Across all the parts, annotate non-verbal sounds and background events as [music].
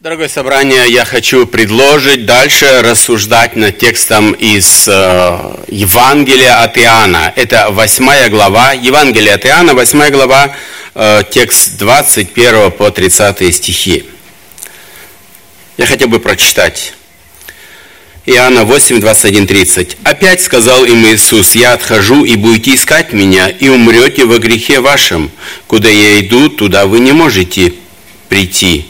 Дорогое собрание, я хочу предложить дальше рассуждать над текстом из э, Евангелия от Иоанна. Это восьмая глава, Евангелие от Иоанна, восьмая глава, э, текст 21 по 30 стихи. Я хотел бы прочитать. Иоанна 8, 21, 30. «Опять сказал им Иисус, «Я отхожу, и будете искать Меня, и умрете во грехе вашем. Куда я иду, туда вы не можете прийти».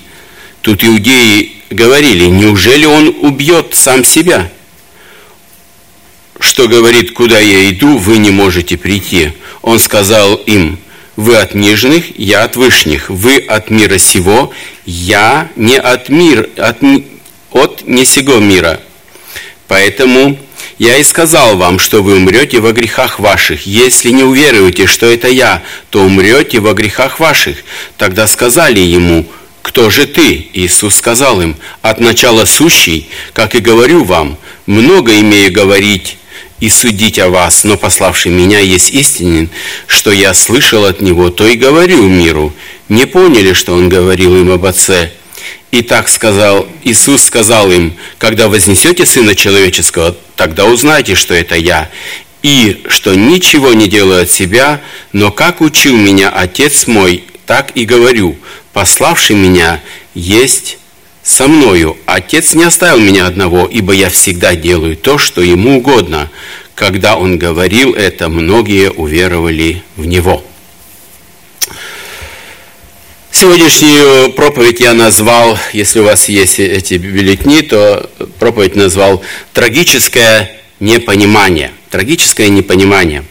Тут иудеи говорили, неужели он убьет сам себя? Что говорит, куда я иду, вы не можете прийти. Он сказал им, вы от нижних, я от вышних, вы от мира сего, я не от мира, от, от не сего мира. Поэтому я и сказал вам, что вы умрете во грехах ваших. Если не уверуете, что это я, то умрете во грехах ваших. Тогда сказали ему, «Кто же ты?» Иисус сказал им, «От начала сущий, как и говорю вам, много имею говорить и судить о вас, но пославший меня есть истинен, что я слышал от него, то и говорю миру». Не поняли, что он говорил им об Отце. И так сказал, Иисус сказал им, «Когда вознесете Сына Человеческого, тогда узнайте, что это Я, и что ничего не делаю от себя, но как учил меня Отец мой, так и говорю, пославший меня есть со мною. Отец не оставил меня одного, ибо я всегда делаю то, что ему угодно. Когда он говорил это, многие уверовали в него. Сегодняшнюю проповедь я назвал, если у вас есть эти бюллетни, то проповедь назвал «Трагическое непонимание». Трагическое непонимание.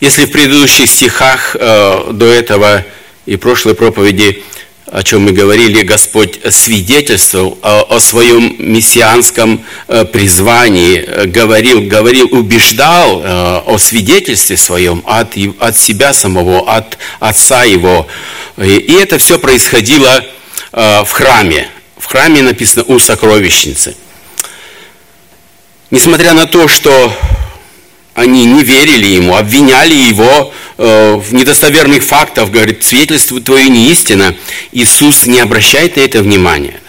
Если в предыдущих стихах э, до этого и прошлой проповеди, о чем мы говорили, Господь свидетельствовал о, о своем мессианском э, призвании, э, говорил, говорил, убеждал э, о свидетельстве своем от, от себя самого, от Отца Его. И это все происходило в храме. В храме написано «у сокровищницы». Несмотря на то, что они не верили ему, обвиняли его э, в недостоверных фактах, говорит, свидетельство твое не истина. Иисус не обращает на это внимания.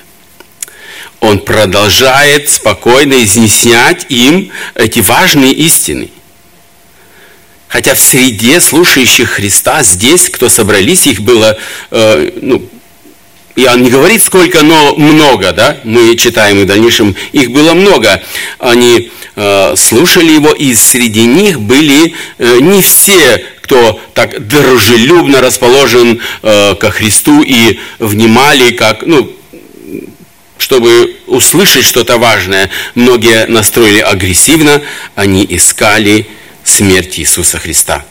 Он продолжает спокойно изъяснять им эти важные истины. Хотя в среде слушающих Христа здесь, кто собрались, их было, э, ну, он не говорит сколько, но много, да, мы читаем в дальнейшем, их было много. Они Э, слушали его, и среди них были э, не все, кто так дружелюбно расположен э, ко Христу и внимали, как, ну, чтобы услышать что-то важное. Многие настроили агрессивно, они искали смерть Иисуса Христа.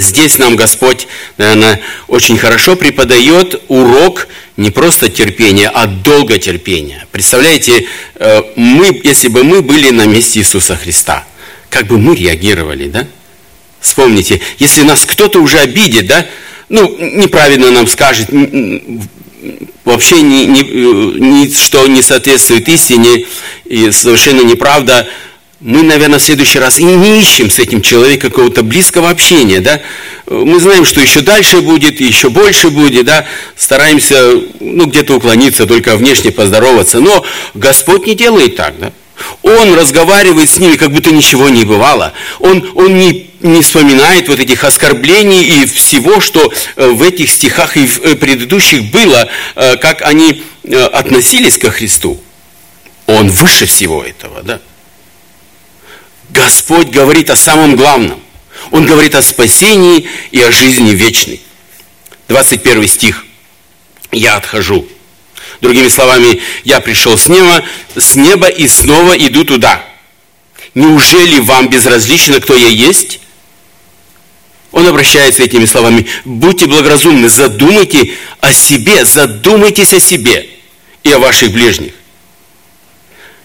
Здесь нам Господь, наверное, очень хорошо преподает урок не просто терпения, а долготерпения. Представляете, э, мы, если бы мы были на месте Иисуса Христа, как бы мы реагировали, да? Вспомните, если нас кто-то уже обидит, да, ну, неправильно нам скажет, вообще ни, ни, э, ни, что не соответствует истине и совершенно неправда, мы, наверное, в следующий раз и не ищем с этим человеком какого-то близкого общения, да. Мы знаем, что еще дальше будет, еще больше будет, да. Стараемся, ну, где-то уклониться, только внешне поздороваться. Но Господь не делает так, да. Он разговаривает с ними, как будто ничего не бывало. Он, он не, не вспоминает вот этих оскорблений и всего, что э, в этих стихах и в э, предыдущих было, э, как они относились ко Христу. Он выше всего этого, да. Господь говорит о самом главном. Он говорит о спасении и о жизни вечной. 21 стих. «Я отхожу». Другими словами, я пришел с неба, с неба и снова иду туда. Неужели вам безразлично, кто я есть? Он обращается этими словами. Будьте благоразумны, задумайте о себе, задумайтесь о себе и о ваших ближних.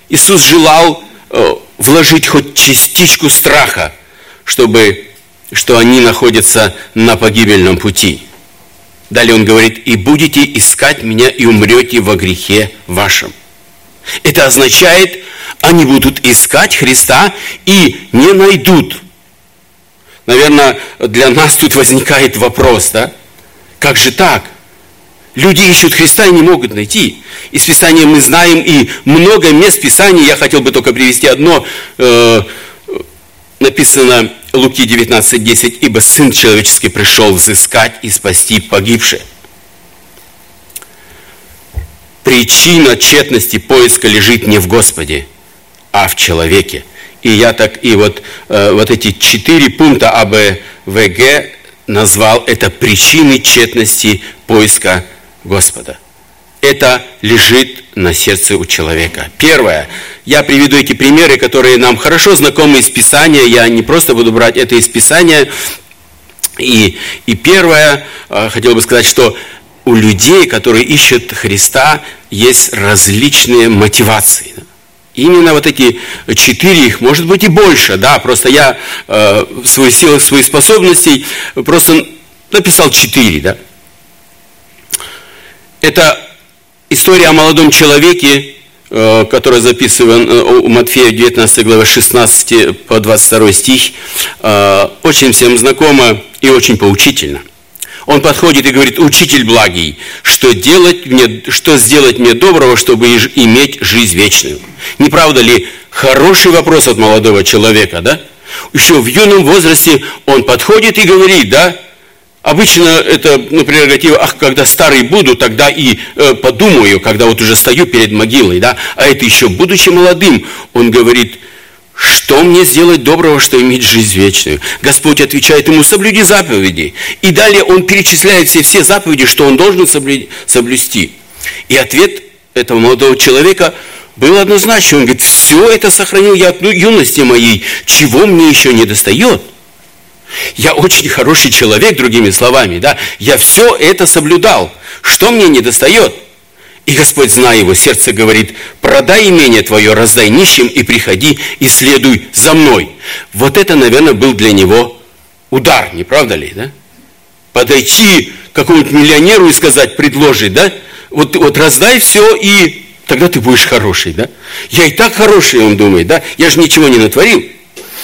Иисус желал э, вложить хоть частичку страха, чтобы, что они находятся на погибельном пути. Далее он говорит, и будете искать меня, и умрете во грехе вашем. Это означает, они будут искать Христа и не найдут. Наверное, для нас тут возникает вопрос, да? Как же так? Люди ищут Христа и не могут найти. Из Писания мы знаем и много мест Писания. Я хотел бы только привести одно. Э, написано Луки 19.10. «Ибо Сын Человеческий пришел взыскать и спасти погибшие». Причина тщетности поиска лежит не в Господе, а в человеке. И я так, и вот, э, вот эти четыре пункта АБВГ назвал это причиной тщетности поиска Господа. Это лежит на сердце у человека. Первое. Я приведу эти примеры, которые нам хорошо знакомы из Писания. Я не просто буду брать это из Писания. И, и первое, э, хотел бы сказать, что у людей, которые ищут Христа, есть различные мотивации. Именно вот эти четыре, их может быть и больше, да, просто я э, своих силах, своих способностей просто написал четыре, да. Это история о молодом человеке, э, которая записана э, у Матфея 19 глава 16 по 22 стих, э, очень всем знакома и очень поучительна. Он подходит и говорит, учитель благий, что, делать мне, что сделать мне доброго, чтобы иметь жизнь вечную? Не правда ли хороший вопрос от молодого человека, да? Еще в юном возрасте он подходит и говорит, да, Обычно это, ну, прерогатива, ах, когда старый буду, тогда и э, подумаю, когда вот уже стою перед могилой, да. А это еще, будучи молодым, он говорит, что мне сделать доброго, что иметь жизнь вечную? Господь отвечает ему, соблюди заповеди. И далее он перечисляет все, все заповеди, что он должен соблюсти. И ответ этого молодого человека был однозначный. Он говорит, все это сохранил я от юности моей, чего мне еще не достает? Я очень хороший человек, другими словами, да? Я все это соблюдал. Что мне не достает? И Господь, зная его сердце, говорит, продай имение твое, раздай нищим и приходи и следуй за мной. Вот это, наверное, был для него удар, не правда ли, да? Подойти какому-нибудь миллионеру и сказать, предложить, да? Вот, вот раздай все и тогда ты будешь хороший, да? Я и так хороший, он думает, да? Я же ничего не натворил.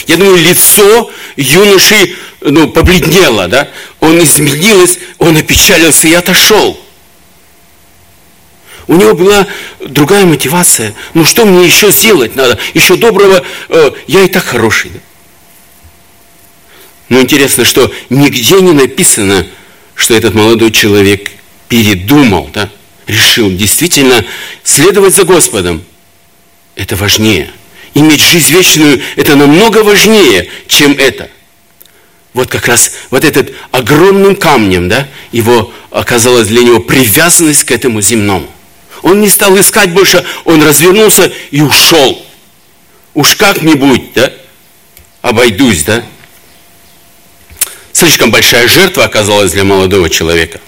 Я думаю, лицо юноши ну, побледнело, да? Он изменилось, он опечалился и отошел. У него была другая мотивация. Ну что мне еще сделать надо? Еще доброго, э, я и так хороший. Да? Но интересно, что нигде не написано, что этот молодой человек передумал, да? решил действительно следовать за Господом. Это важнее. Иметь жизнь вечную – это намного важнее, чем это. Вот как раз вот этот огромным камнем, да, его оказалась для него привязанность к этому земному. Он не стал искать больше, он развернулся и ушел. Уж как-нибудь, да, обойдусь, да. Слишком большая жертва оказалась для молодого человека.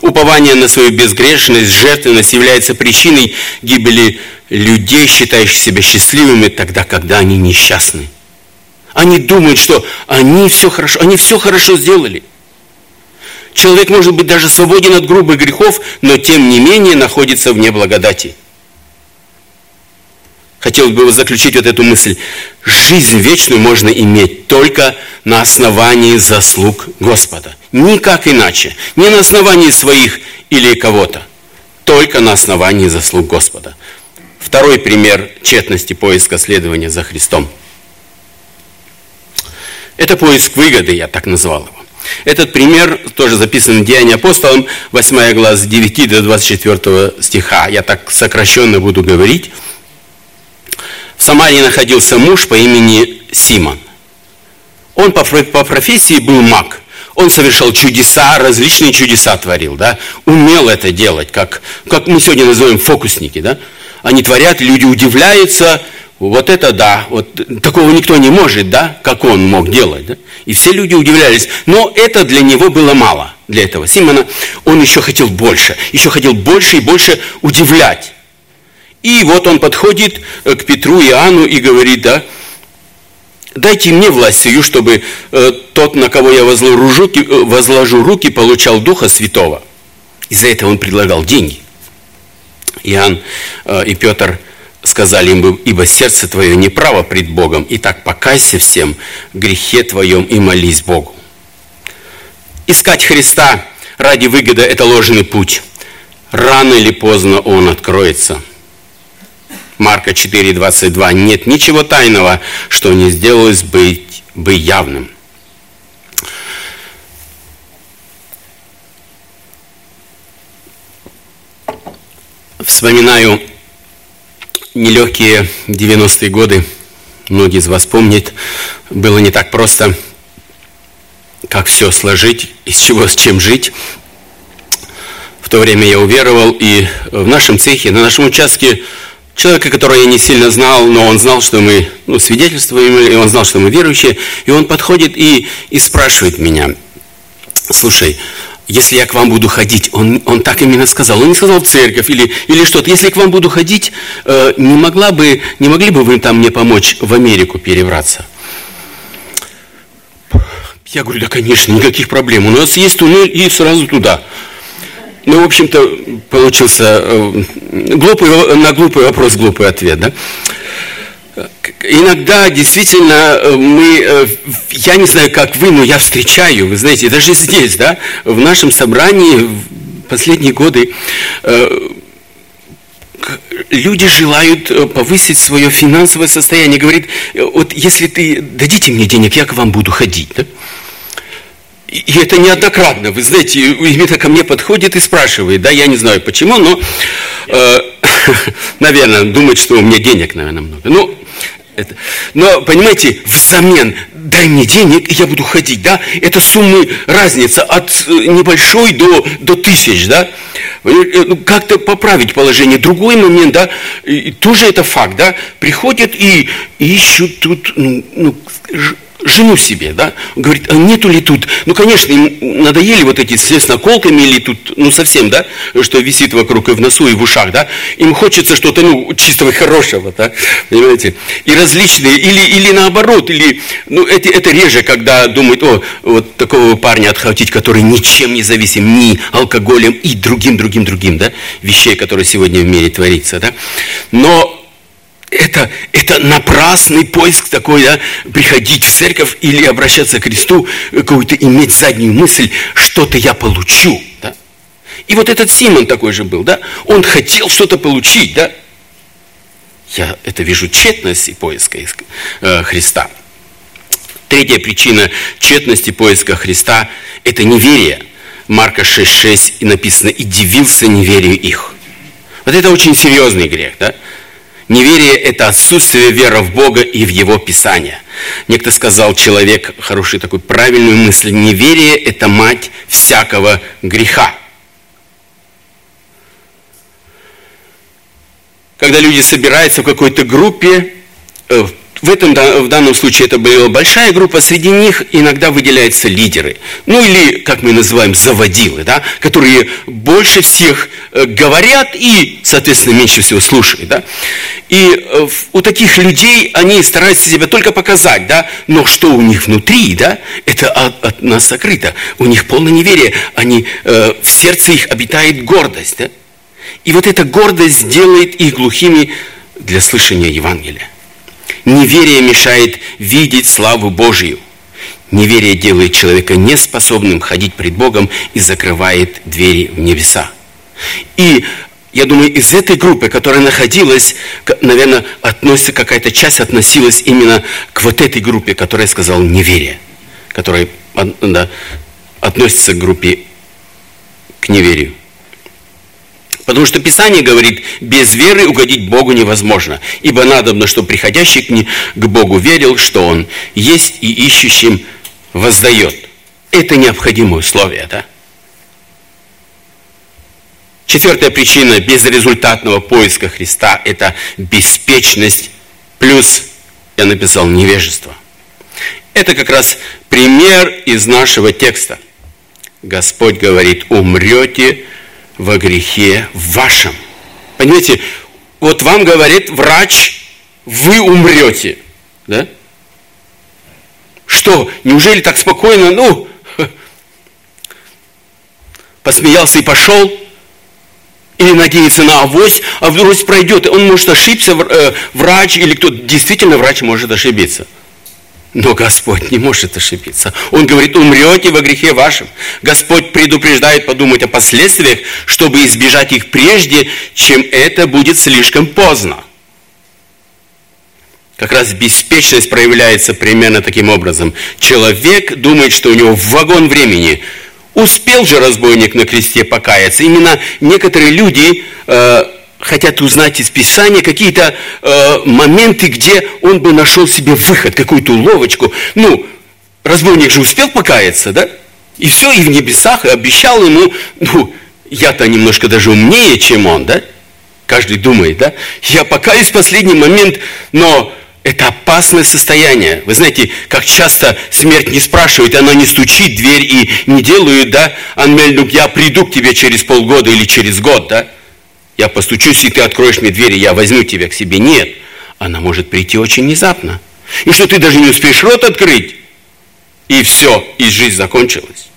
Упование на свою безгрешность, жертвенность является причиной гибели людей, считающих себя счастливыми тогда, когда они несчастны. Они думают, что они все хорошо, они все хорошо сделали – Человек может быть даже свободен от грубых грехов, но тем не менее находится вне благодати. Хотел бы заключить вот эту мысль. Жизнь вечную можно иметь только на основании заслуг Господа. Никак иначе. Не на основании своих или кого-то. Только на основании заслуг Господа. Второй пример тщетности поиска следования за Христом. Это поиск выгоды, я так назвал его. Этот пример тоже записан в Деянии апостолом, 8 глава с 9 до 24 стиха. Я так сокращенно буду говорить. В Самарии находился муж по имени Симон. Он по, по профессии был маг. Он совершал чудеса, различные чудеса творил, да, умел это делать, как, как мы сегодня называем фокусники, да. Они творят, люди удивляются, вот это да, вот такого никто не может, да, как он мог делать. Да? И все люди удивлялись. Но это для него было мало, для этого Симона. Он еще хотел больше, еще хотел больше и больше удивлять. И вот он подходит э, к Петру и Иоанну и говорит, да, дайте мне власть сию, чтобы э, тот, на кого я возложу э, возложу руки, получал Духа Святого. Из-за этого он предлагал деньги. Иоанн и Петр сказали им, ибо сердце твое неправо пред Богом, и так покайся всем грехе твоем и молись Богу. Искать Христа, ради выгоды – это ложный путь. Рано или поздно он откроется. Марка 4,22. Нет ничего тайного, что не сделалось быть бы явным. Вспоминаю нелегкие 90-е годы. Многие из вас помнят. Было не так просто, как все сложить, из чего с чем жить. В то время я уверовал, и в нашем цехе, на нашем участке человека, которого я не сильно знал, но он знал, что мы ну, свидетельствуем, и он знал, что мы верующие, и он подходит и, и спрашивает меня, слушай, если я к вам буду ходить, он, он так именно сказал, он не сказал церковь или, или что-то, если к вам буду ходить, э, не, могла бы, не могли бы вы там мне помочь в Америку перебраться? Я говорю, да, конечно, никаких проблем. У нас есть туннель и сразу туда. Ну, в общем-то, получился э, глупый, на глупый вопрос глупый ответ, да? Иногда действительно э, мы, э, я не знаю, как вы, но я встречаю, вы знаете, даже здесь, да, в нашем собрании в последние годы люди желают повысить свое финансовое состояние. Говорит, вот если ты дадите мне денег, я к вам буду ходить. Да? И это неоднократно. Вы знаете, именно ко мне подходит и спрашивает, да, я не знаю почему, но, э, [laughs] наверное, думает, что у меня денег, наверное, много. Ну, это. Но, понимаете, взамен дай мне денег, и я буду ходить, да? Это суммы разница от э, небольшой до, до тысяч, да? Э, ну, как-то поправить положение. Другой момент, да, и тоже это факт, да? Приходят и, и ищут тут, ну, ну жену себе, да, говорит, а нету ли тут, ну, конечно, им надоели вот эти с наколками или тут, ну, совсем, да, что висит вокруг и в носу, и в ушах, да, им хочется что-то, ну, чистого и [laughs] хорошего, да, понимаете, и различные, или, или наоборот, или, ну, это, это реже, когда думают, о, вот такого парня отхватить, который ничем не зависим, ни алкоголем и другим, другим, другим, да, вещей, которые сегодня в мире творится, да, но это, это напрасный поиск такой, да, приходить в церковь или обращаться к Христу, какую-то иметь заднюю мысль, что-то я получу, да. И вот этот Симон такой же был, да, он хотел что-то получить, да. Я это вижу тщетности поиска э, Христа. Третья причина тщетности поиска Христа – это неверие. Марка 6,6 и написано «И дивился неверию их». Вот это очень серьезный грех, да? Неверие – это отсутствие веры в Бога и в Его Писание. Некто сказал человек, хороший такой правильную мысль, неверие – это мать всякого греха. Когда люди собираются в какой-то группе, э, в, этом, в данном случае это была большая группа, среди них иногда выделяются лидеры. Ну или, как мы называем, заводилы, да, которые больше всех э, говорят и, соответственно, меньше всего слушают. Да. И э, у таких людей они стараются себя только показать, да, но что у них внутри, да, это от, от нас сокрыто. У них полное неверие, они, э, в сердце их обитает гордость. Да. И вот эта гордость делает их глухими для слышания Евангелия. Неверие мешает видеть славу Божию. Неверие делает человека неспособным ходить пред Богом и закрывает двери в небеса. И я думаю, из этой группы, которая находилась, наверное, относится какая-то часть относилась именно к вот этой группе, которая сказал неверие, которая да, относится к группе к неверию. Потому что Писание говорит, без веры угодить Богу невозможно, ибо надобно, чтобы приходящий к, не, к Богу верил, что Он есть и ищущим воздает. Это необходимое условие, да? Четвертая причина безрезультатного поиска Христа – это беспечность плюс, я написал, невежество. Это как раз пример из нашего текста. Господь говорит, умрете во грехе вашем. Понимаете, вот вам говорит врач, вы умрете. Да? Что, неужели так спокойно, ну, [laughs] посмеялся и пошел? Или надеется на авось, а вдруг пройдет. Он может ошибся, э, врач или кто действительно врач может ошибиться. Но Господь не может ошибиться. Он говорит, умрете во грехе вашем. Господь предупреждает подумать о последствиях, чтобы избежать их прежде, чем это будет слишком поздно. Как раз беспечность проявляется примерно таким образом. Человек думает, что у него вагон времени. Успел же разбойник на кресте покаяться. Именно некоторые люди э, хотят узнать из Писания какие-то э, моменты, где он бы нашел себе выход, какую-то уловочку. Ну, разбойник же успел покаяться, да? И все, и в небесах, и обещал ему, ну, я-то немножко даже умнее, чем он, да? Каждый думает, да? Я покаюсь в последний момент, но это опасное состояние. Вы знаете, как часто смерть не спрашивает, она не стучит в дверь и не делает, да, Анмельнук, я приду к тебе через полгода или через год, да? Я постучусь, и ты откроешь мне дверь, и я возьму тебя к себе. Нет, она может прийти очень внезапно. И что ты даже не успеешь рот открыть, и все, и жизнь закончилась.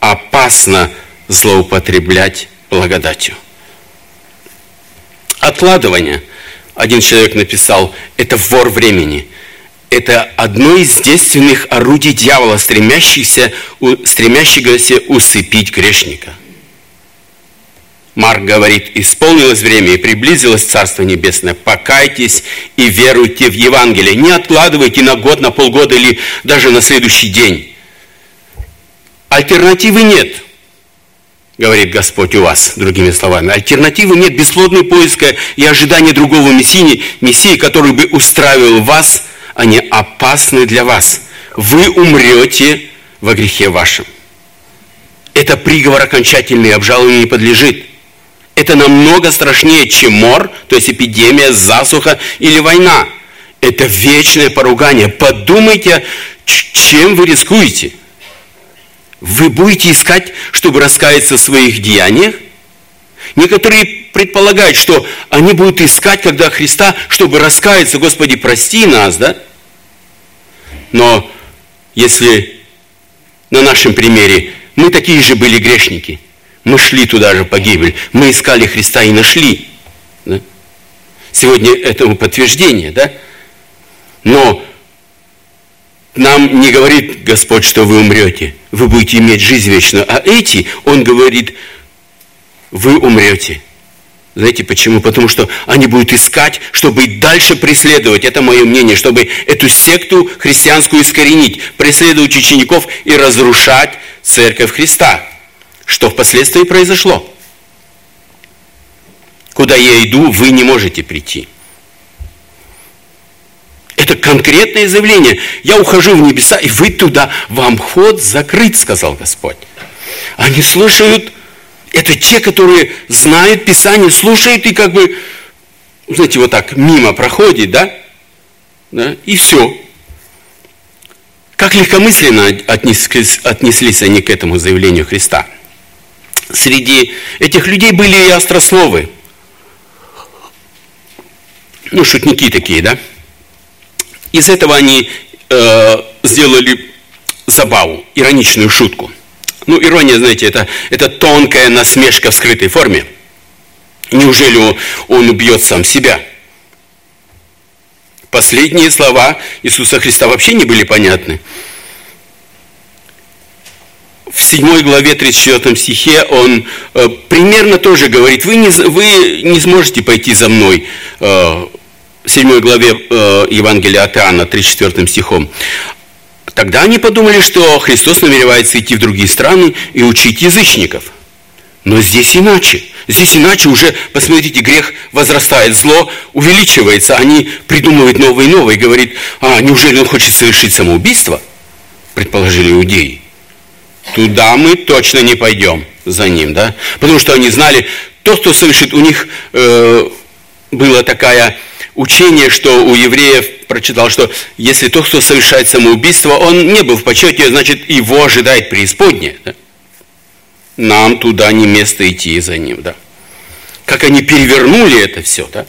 Опасно злоупотреблять благодатью. Откладывание. Один человек написал, это вор времени. Это одно из действенных орудий дьявола, стремящихся, стремящегося усыпить грешника – Марк говорит, исполнилось время и приблизилось Царство Небесное. Покайтесь и веруйте в Евангелие. Не откладывайте на год, на полгода или даже на следующий день. Альтернативы нет, говорит Господь у вас, другими словами. Альтернативы нет, бесплодный поиск и ожидание другого Мессии, Мессии, который бы устраивал вас, они опасны для вас. Вы умрете во грехе вашем. Это приговор окончательный, обжалованию не подлежит. Это намного страшнее, чем мор, то есть эпидемия, засуха или война. Это вечное поругание. Подумайте, чем вы рискуете. Вы будете искать, чтобы раскаяться в своих деяниях? Некоторые предполагают, что они будут искать, когда Христа, чтобы раскаяться, Господи, прости нас, да? Но если на нашем примере мы такие же были грешники – мы шли туда же погибель. Мы искали Христа и нашли. Да? Сегодня этому подтверждение, да? Но нам не говорит Господь, что вы умрете. Вы будете иметь жизнь вечную. А эти, Он говорит, вы умрете. Знаете почему? Потому что они будут искать, чтобы дальше преследовать, это мое мнение, чтобы эту секту христианскую искоренить, преследовать учеников и разрушать церковь Христа. Что впоследствии произошло? Куда я иду, вы не можете прийти. Это конкретное заявление. Я ухожу в небеса, и вы туда, вам ход закрыт, сказал Господь. Они слушают, это те, которые знают Писание, слушают и как бы, знаете, вот так мимо проходит, да? да? И все. Как легкомысленно отнеслись, отнеслись они к этому заявлению Христа – Среди этих людей были и острословы. Ну, шутники такие, да? Из этого они э, сделали забаву, ироничную шутку. Ну, ирония, знаете, это, это тонкая насмешка в скрытой форме. Неужели он, убьет сам себя? Последние слова Иисуса Христа вообще не были понятны в 7 главе 34 стихе он э, примерно тоже говорит, вы не, вы не сможете пойти за мной, э, в 7 главе э, Евангелия от Иоанна 34 стихом. Тогда они подумали, что Христос намеревается идти в другие страны и учить язычников. Но здесь иначе. Здесь иначе уже, посмотрите, грех возрастает, зло увеличивается. Они придумывают новые и новые. Говорит, а неужели он хочет совершить самоубийство? Предположили иудеи туда мы точно не пойдем за ним, да? Потому что они знали, то, кто совершит, у них э, было такое учение, что у евреев прочитал, что если тот, кто совершает самоубийство, он не был в почете, значит, его ожидает преисподняя. Да? Нам туда не место идти за ним, да? Как они перевернули это все, да?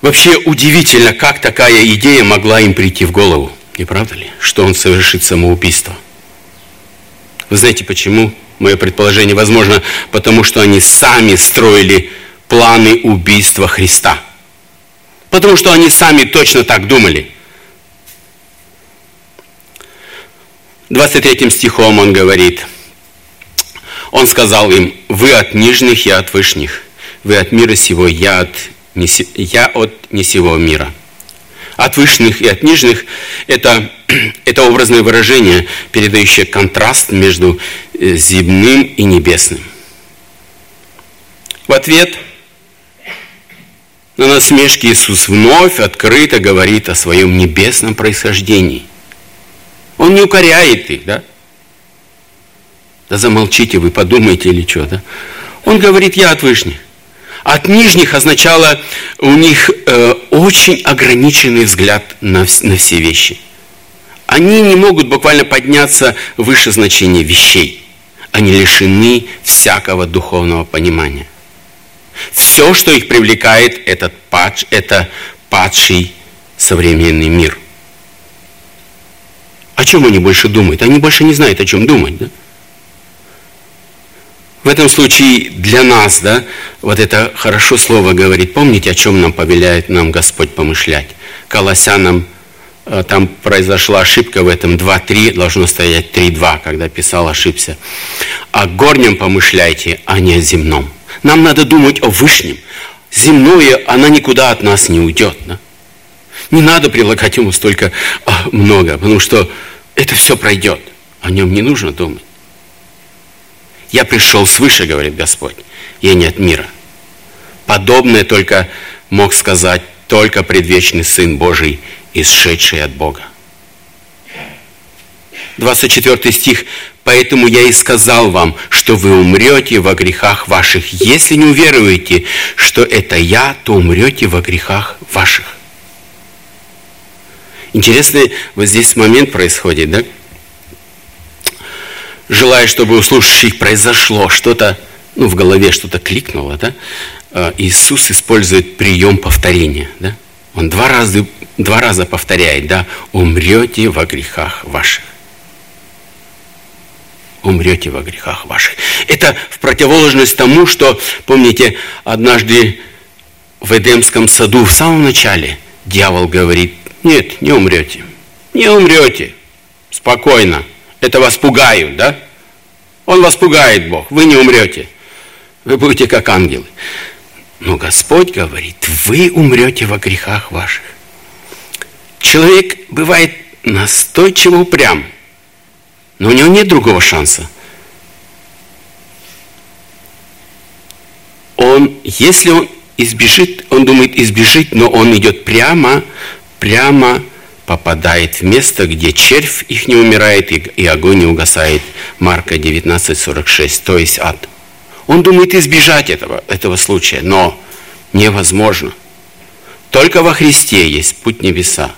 Вообще удивительно, как такая идея могла им прийти в голову. Не правда ли? Что он совершит самоубийство. Вы знаете почему? Мое предположение возможно, потому что они сами строили планы убийства Христа. Потому что они сами точно так думали. 23 стихом он говорит, он сказал им, вы от нижних, я от вышних, вы от мира сего, я от, не, я от не сего мира. От вышних и от нижних это, [clears throat] это образное выражение, передающее контраст между э, земным и небесным. В ответ на насмешки Иисус вновь открыто говорит о своем небесном происхождении. Он не укоряет их, да? Да замолчите вы, подумайте или что, да? Он говорит, я от вышних. От нижних означало у них э, очень ограниченный взгляд на, на все вещи. Они не могут буквально подняться выше значения вещей. Они лишены всякого духовного понимания. Все, что их привлекает, этот падж, это падший современный мир. О чем они больше думают? Они больше не знают, о чем думать. Да? В этом случае для нас, да, вот это хорошо слово говорит. Помните, о чем нам повеляет нам Господь помышлять? Колоссянам э, там произошла ошибка в этом 2.3, должно стоять 3.2, когда писал, ошибся. О горнем помышляйте, а не о земном. Нам надо думать о вышнем. Земное, она никуда от нас не уйдет. Да? Не надо прилагать ему столько а, много, потому что это все пройдет. О нем не нужно думать. Я пришел свыше, говорит Господь. Я не от мира. Подобное только мог сказать только предвечный Сын Божий, исшедший от Бога. 24 стих. «Поэтому я и сказал вам, что вы умрете во грехах ваших. Если не уверуете, что это я, то умрете во грехах ваших». Интересный вот здесь момент происходит, да? Желая, чтобы у слушающих произошло что-то, ну, в голове что-то кликнуло, да? А, Иисус использует прием повторения, да? Он два раза, два раза повторяет, да? «Умрете во грехах ваших» умрете во грехах ваших. Это в противоположность тому, что, помните, однажды в Эдемском саду в самом начале дьявол говорит, нет, не умрете, не умрете, спокойно, это вас пугают, да? Он вас пугает, Бог, вы не умрете, вы будете как ангелы. Но Господь говорит, вы умрете во грехах ваших. Человек бывает настойчиво упрям – но у него нет другого шанса. Он, если он избежит, он думает избежит, но он идет прямо, прямо попадает в место, где червь их не умирает и, и огонь не угасает. Марка 19.46, то есть ад. Он думает избежать этого, этого случая, но невозможно. Только во Христе есть путь небеса.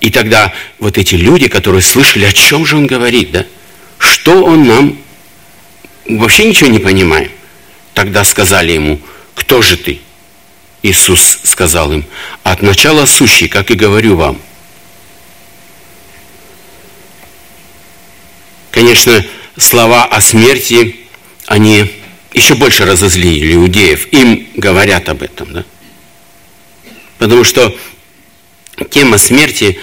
И тогда вот эти люди, которые слышали, о чем же он говорит, да? Что он нам... Вообще ничего не понимаем. Тогда сказали ему, кто же ты? Иисус сказал им, от начала сущий, как и говорю вам. Конечно, слова о смерти, они еще больше разозлили иудеев. Им говорят об этом, да? Потому что тема смерти,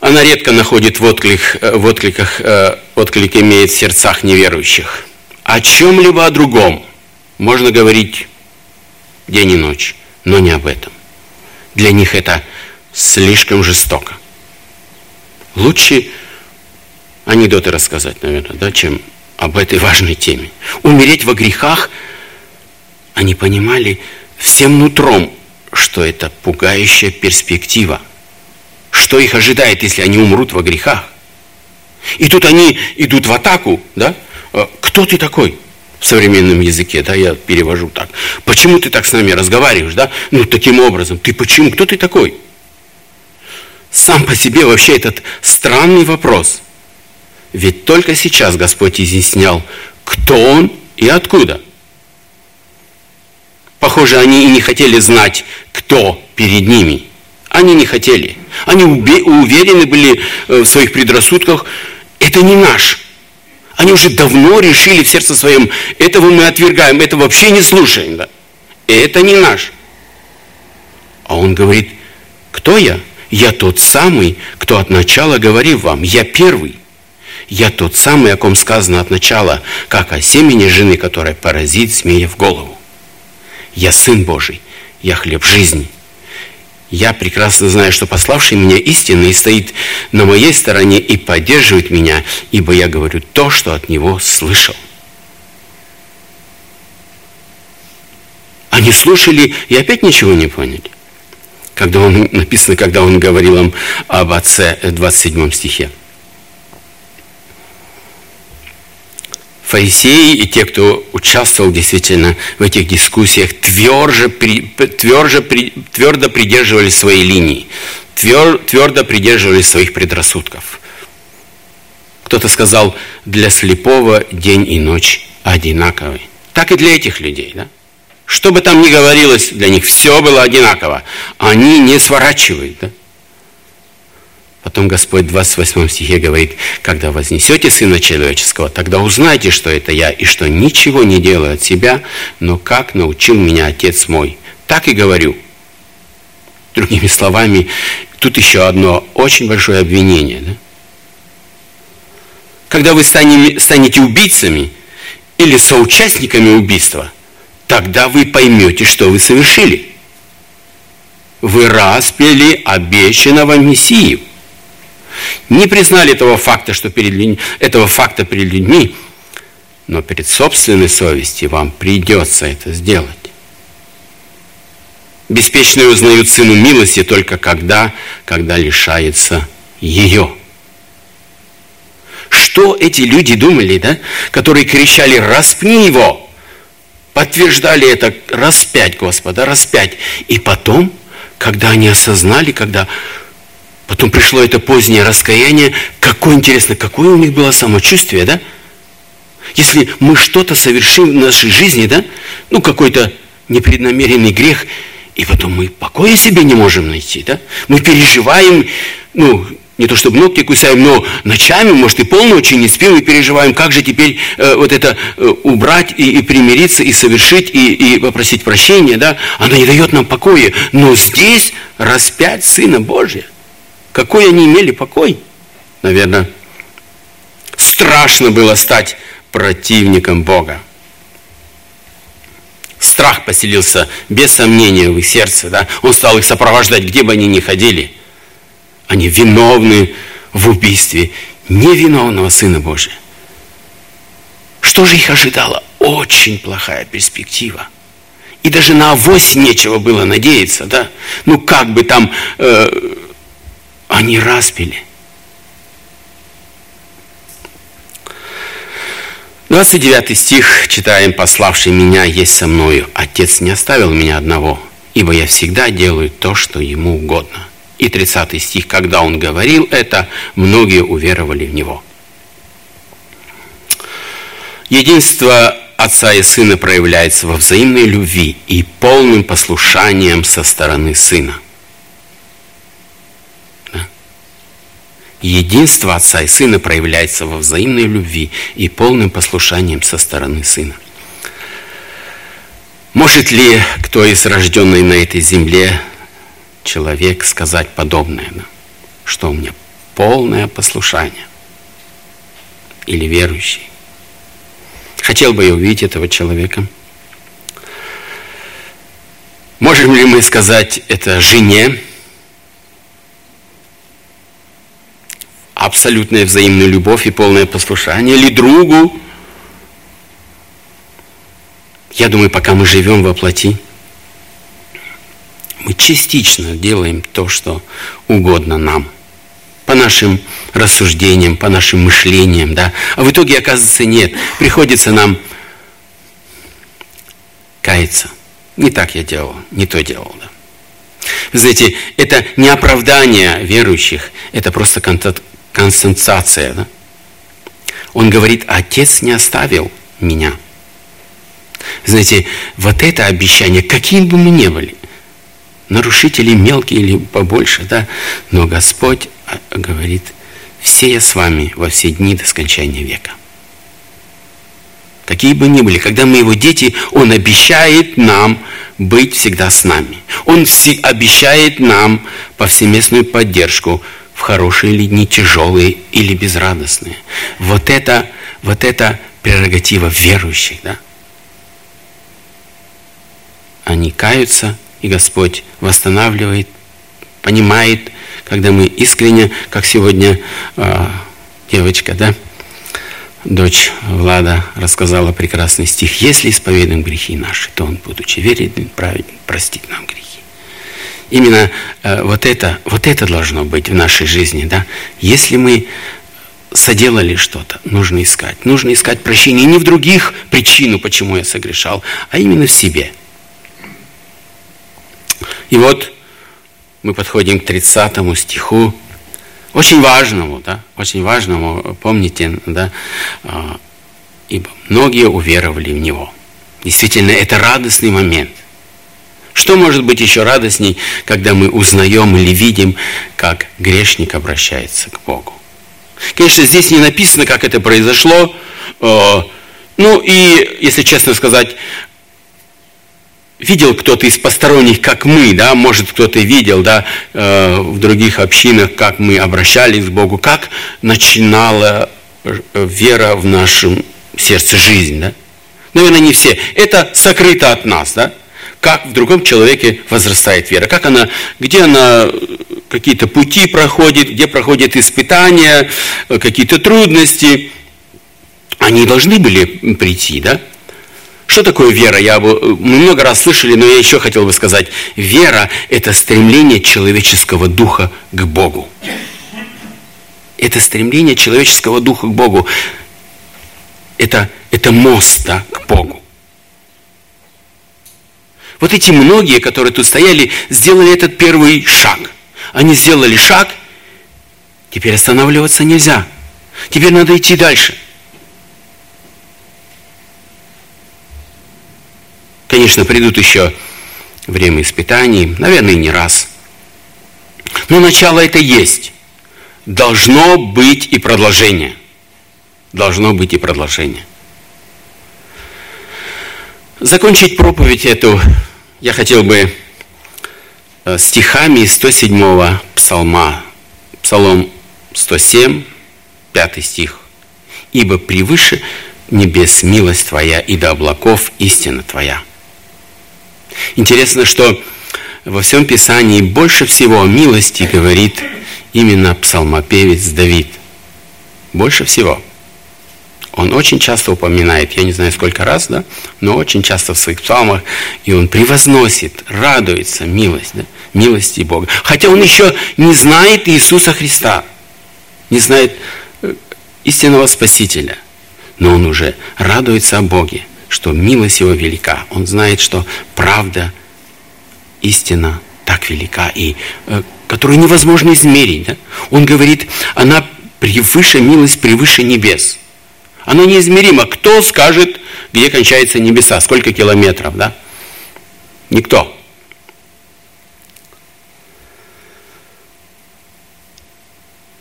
она редко находит в, отклик, в откликах, э, отклик имеет в сердцах неверующих. О чем-либо о другом можно говорить день и ночь, но не об этом. Для них это слишком жестоко. Лучше анекдоты рассказать, наверное, да, чем об этой важной теме. Умереть во грехах, они понимали всем нутром, что это пугающая перспектива. Что их ожидает, если они умрут во грехах? И тут они идут в атаку, да? «А кто ты такой? В современном языке, да, я перевожу так. Почему ты так с нами разговариваешь, да? Ну, таким образом. Ты почему? Кто ты такой? Сам по себе вообще этот странный вопрос. Ведь только сейчас Господь изъяснял, кто Он и откуда – Похоже, они и не хотели знать, кто перед ними. Они не хотели. Они уверены были э, в своих предрассудках, это не наш. Они уже давно решили в сердце своем, этого мы отвергаем, это вообще не слушаем. Да? Это не наш. А он говорит, кто я? Я тот самый, кто от начала говорил вам. Я первый. Я тот самый, о ком сказано от начала, как о семени жены, которая поразит змея в голову. Я Сын Божий, я хлеб жизни. Я прекрасно знаю, что пославший меня истинный стоит на моей стороне и поддерживает меня, ибо я говорю то, что от него слышал. Они слушали и опять ничего не поняли. Когда он, написано, когда он говорил им об Отце в 27 стихе. Фарисеи и те, кто участвовал действительно в этих дискуссиях, тверже, тверже, твердо придерживались своей линии, твер, твердо придерживались своих предрассудков. Кто-то сказал, для слепого день и ночь одинаковый. Так и для этих людей, да? Что бы там ни говорилось, для них все было одинаково. Они не сворачивают, да? Потом Господь в 28 стихе говорит, когда вознесете Сына Человеческого, тогда узнайте, что это я, и что ничего не делаю от себя, но как научил меня Отец мой. Так и говорю. Другими словами, тут еще одно очень большое обвинение. Да? Когда вы станете убийцами или соучастниками убийства, тогда вы поймете, что вы совершили. Вы распили обещанного Мессию не признали этого факта, что перед людьми, этого факта перед людьми, но перед собственной совестью вам придется это сделать. Беспечные узнают сыну милости только когда, когда лишается ее. Что эти люди думали, да, которые кричали «распни его», подтверждали это «распять Господа, распять». И потом, когда они осознали, когда Потом пришло это позднее раскаяние. Какое интересно, какое у них было самочувствие, да? Если мы что-то совершим в нашей жизни, да? Ну, какой-то непреднамеренный грех, и потом мы покоя себе не можем найти, да? Мы переживаем, ну, не то чтобы ногти кусаем, но ночами, может, и полночи не спим и переживаем, как же теперь э, вот это э, убрать и, и примириться, и совершить, и, и попросить прощения, да? Она не дает нам покоя. Но здесь распять Сына Божия – какой они имели покой? Наверное, страшно было стать противником Бога. Страх поселился без сомнения в их сердце. Да? Он стал их сопровождать, где бы они ни ходили. Они виновны в убийстве невиновного Сына Божия. Что же их ожидало? Очень плохая перспектива. И даже на авось нечего было надеяться, да? Ну, как бы там э, они распили. 29 стих читаем, «Пославший меня есть со мною, Отец не оставил меня одного, ибо я всегда делаю то, что ему угодно». И 30 стих, когда он говорил это, многие уверовали в него. Единство Отца и Сына проявляется во взаимной любви и полным послушанием со стороны Сына – Единство Отца и Сына проявляется во взаимной любви и полным послушанием со стороны Сына. Может ли кто из рожденный на этой земле человек сказать подобное? Что у меня полное послушание? Или верующий? Хотел бы я увидеть этого человека. Можем ли мы сказать это жене, абсолютная взаимная любовь и полное послушание, или другу. Я думаю, пока мы живем во плоти, мы частично делаем то, что угодно нам. По нашим рассуждениям, по нашим мышлениям, да. А в итоге, оказывается, нет. Приходится нам каяться. Не так я делал, не то делал, да. Вы знаете, это не оправдание верующих, это просто консенсация. Да? Он говорит, отец не оставил меня. Знаете, вот это обещание, каким бы мы ни были, нарушители мелкие или побольше, да, но Господь а, говорит, все я с вами во все дни до скончания века. какие бы ни были, когда мы его дети, Он обещает нам быть всегда с нами. Он обещает нам повсеместную поддержку в хорошие ли дни, тяжелые или безрадостные. Вот это, вот это прерогатива верующих, да? Они каются, и Господь восстанавливает, понимает, когда мы искренне, как сегодня э, девочка, да, дочь Влада рассказала прекрасный стих. Если исповедуем грехи наши, то Он, будучи верен, праведен, простит нам грехи. Именно э, вот, это, вот это должно быть в нашей жизни. Да? Если мы соделали что-то, нужно искать. Нужно искать прощение не в других причину, почему я согрешал, а именно в себе. И вот мы подходим к 30 стиху очень важному, да, очень важному, помните, да, а, ибо многие уверовали в Него. Действительно, это радостный момент. Что может быть еще радостней, когда мы узнаем или видим, как грешник обращается к Богу? Конечно, здесь не написано, как это произошло. А, ну и, если честно сказать, видел кто-то из посторонних, как мы, да, может кто-то видел, да, э, в других общинах, как мы обращались к Богу, как начинала э, вера в нашем сердце жизнь, да. Наверное, не все. Это сокрыто от нас, да. Как в другом человеке возрастает вера, как она, где она какие-то пути проходит, где проходят испытания, э, какие-то трудности. Они должны были прийти, да. Что такое вера? Я, мы много раз слышали, но я еще хотел бы сказать. Вера – это стремление человеческого духа к Богу. Это стремление человеческого духа к Богу. Это, это мост да, к Богу. Вот эти многие, которые тут стояли, сделали этот первый шаг. Они сделали шаг, теперь останавливаться нельзя. Теперь надо идти дальше – Конечно, придут еще время испытаний, наверное, не раз. Но начало это есть. Должно быть и продолжение. Должно быть и продолжение. Закончить проповедь эту я хотел бы э, стихами 107 псалма. Псалом 107, 5 стих. «Ибо превыше небес милость Твоя, и до облаков истина Твоя». Интересно, что во всем Писании больше всего о милости говорит именно псалмопевец Давид. Больше всего. Он очень часто упоминает, я не знаю сколько раз, да, но очень часто в своих псалмах, и он превозносит, радуется милость, да, милости Бога. Хотя он еще не знает Иисуса Христа, не знает э, истинного Спасителя, но он уже радуется о Боге что милость Его велика. Он знает, что правда, истина так велика, и э, которую невозможно измерить. Да? Он говорит, она превыше, милость превыше небес. Она неизмерима. Кто скажет, где кончаются небеса, сколько километров, да? Никто.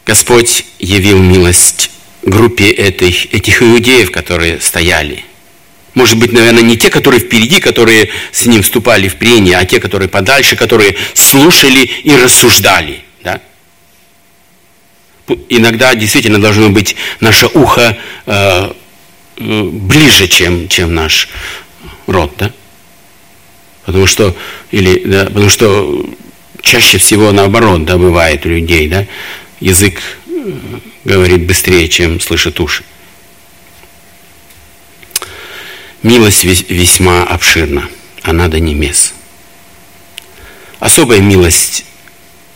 Господь явил милость группе этой, этих иудеев, которые стояли – может быть, наверное, не те, которые впереди, которые с ним вступали в прение, а те, которые подальше, которые слушали и рассуждали. Да? Иногда действительно должно быть наше ухо э, ближе, чем, чем наш рот. Да? Потому что, или, да, потому что чаще всего наоборот да, бывает у людей. Да? Язык э, говорит быстрее, чем слышат уши. Милость весьма обширна, она до небес. Особая милость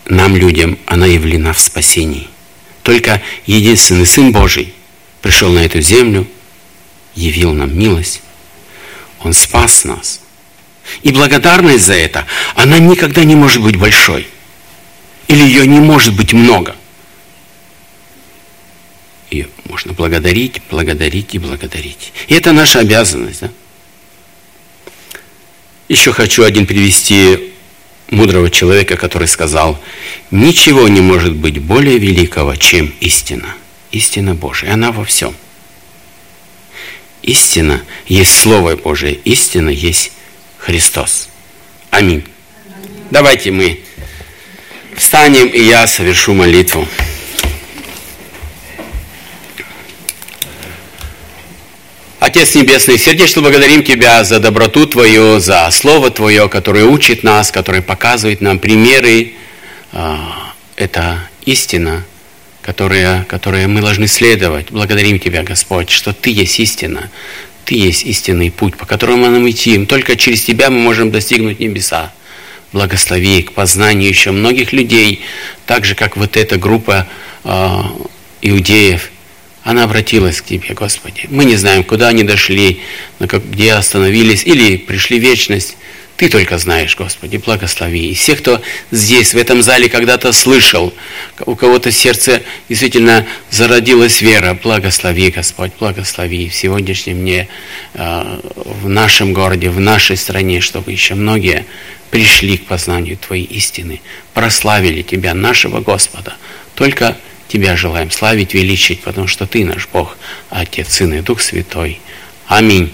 нам, людям, она явлена в спасении. Только единственный Сын Божий пришел на эту землю, явил нам милость. Он спас нас. И благодарность за это, она никогда не может быть большой. Или ее не может быть много. Ее можно благодарить, благодарить и благодарить. И это наша обязанность. Да? Еще хочу один привести мудрого человека, который сказал, ничего не может быть более великого, чем истина. Истина Божия. Она во всем. истина есть Слово Божие, истина есть Христос. Аминь. Давайте мы встанем, и я совершу молитву. Отец Небесный, сердечно благодарим Тебя за доброту Твою, за Слово Твое, которое учит нас, которое показывает нам примеры. А, это истина, которая, которая мы должны следовать. Благодарим Тебя, Господь, что Ты есть истина. Ты есть истинный путь, по которому нам идти. Только через Тебя мы можем достигнуть небеса. Благослови к познанию еще многих людей, так же, как вот эта группа э, иудеев – она обратилась к Тебе, Господи. Мы не знаем, куда они дошли, где остановились или пришли в вечность. Ты только знаешь, Господи, благослови. И всех, кто здесь, в этом зале, когда-то слышал, у кого-то сердце действительно зародилась вера, благослови, Господь, благослови в сегодняшнем дне, э, в нашем городе, в нашей стране, чтобы еще многие пришли к познанию Твоей истины, прославили Тебя, нашего Господа. Только Тебя желаем славить, величить, потому что Ты наш Бог, Отец, Сын и Дух Святой. Аминь.